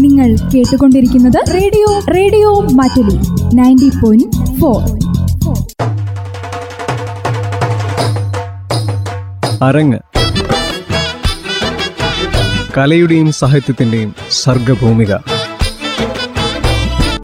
നിങ്ങൾ കേട്ടുകൊണ്ടിരിക്കുന്നത് radio radio Mattoli ninety point four. അരങ്ങ്. കലയുടെയും സാഹിത്യത്തിന്റെയും സർഗഭൂമിക.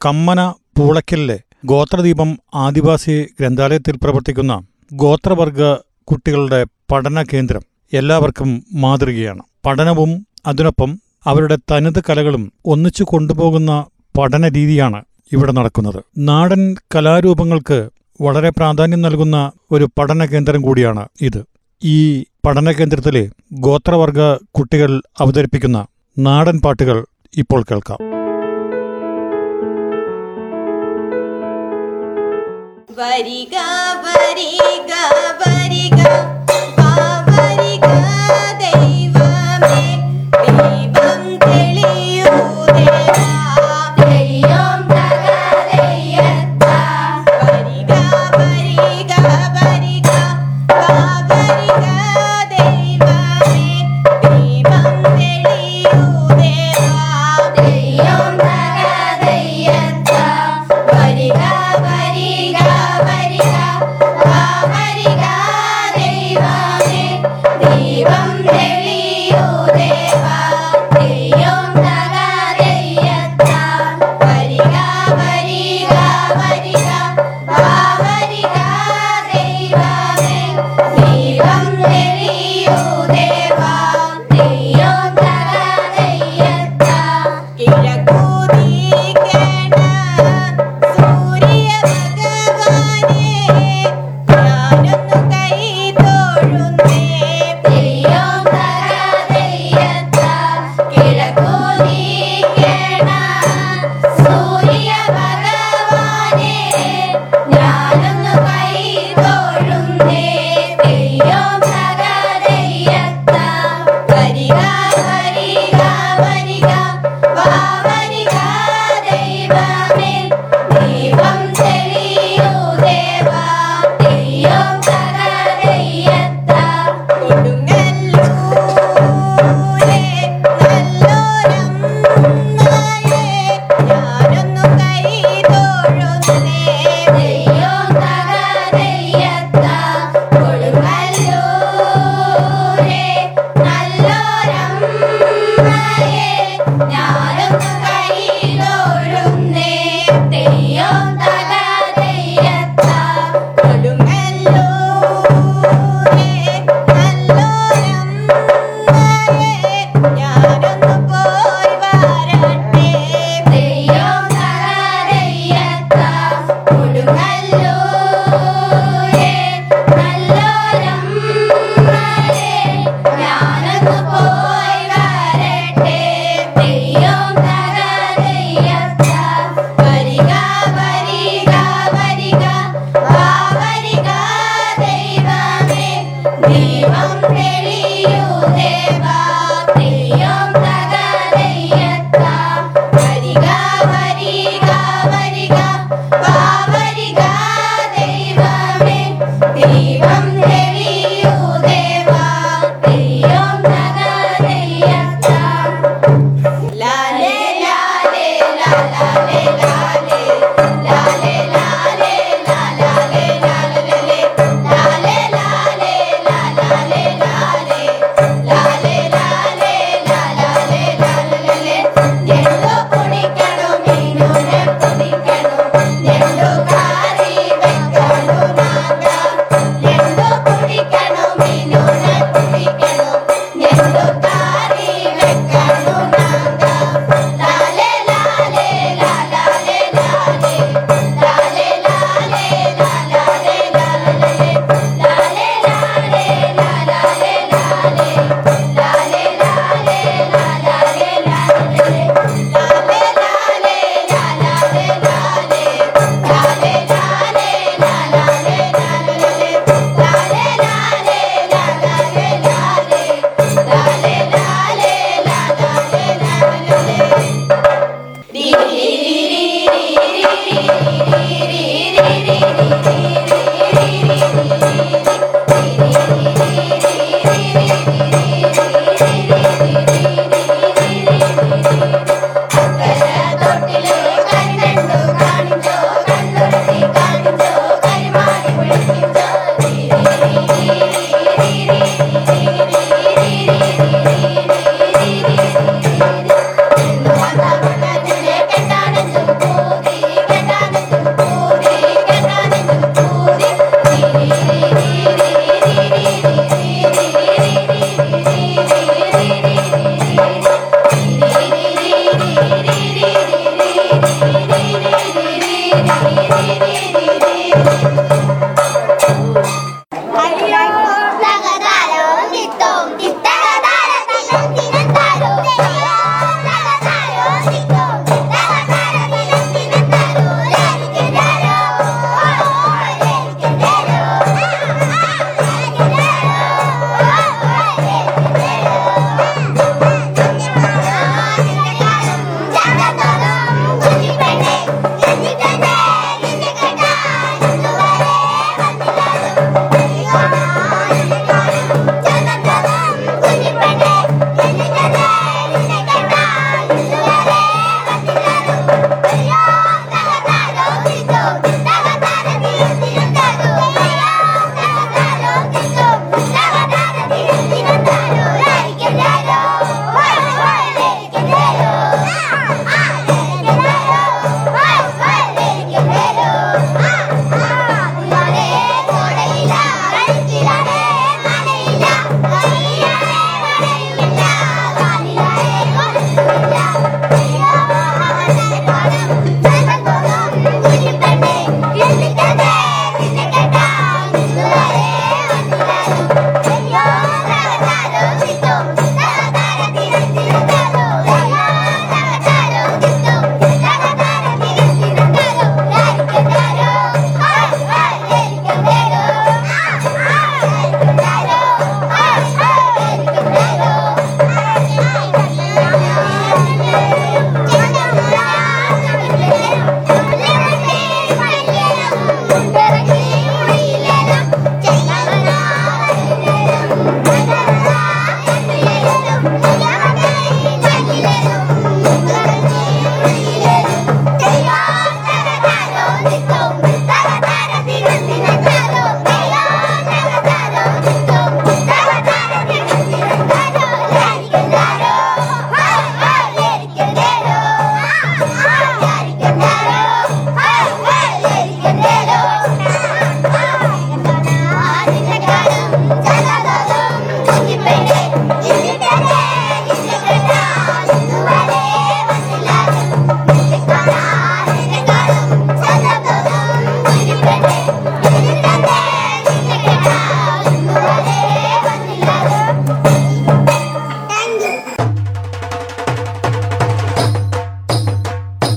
കമ്മന പൂളക്കലിലെ ഗോത്രദീപം ആദിവാസി ഗ്രന്ഥാലയത്തിൽ പ്രവർത്തിക്കുന്ന ഗോത്രവർഗ കുട്ടികളുടെ പഠന കേന്ദ്രം എല്ലാവർക്കും മാതൃകയാണ്. പഠനവും അതിനൊപ്പം അവരുടെ തനത് കലകളും ഒന്നിച്ചു കൊണ്ടുപോകുന്ന പഠന രീതിയാണ് ഇവിടെ നടക്കുന്നത്. നാടൻ കലാരൂപങ്ങൾക്ക് വളരെ പ്രാധാന്യം നൽകുന്ന ഒരു പഠന കേന്ദ്രം കൂടിയാണ് ഇത്. ഈ പഠന കേന്ദ്രത്തിലെ ഗോത്രവർഗ കുട്ടികൾ അവതരിപ്പിക്കുന്ന നാടൻ പാട്ടുകൾ ഇപ്പോൾ കേൾക്കാം. വരിക വരിക பெரியுதேவா go.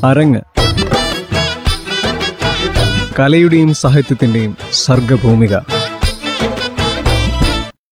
അരങ്ങ്. കലയുടെയും സാഹിത്യത്തിന്റെയും സർഗഭൂമിക.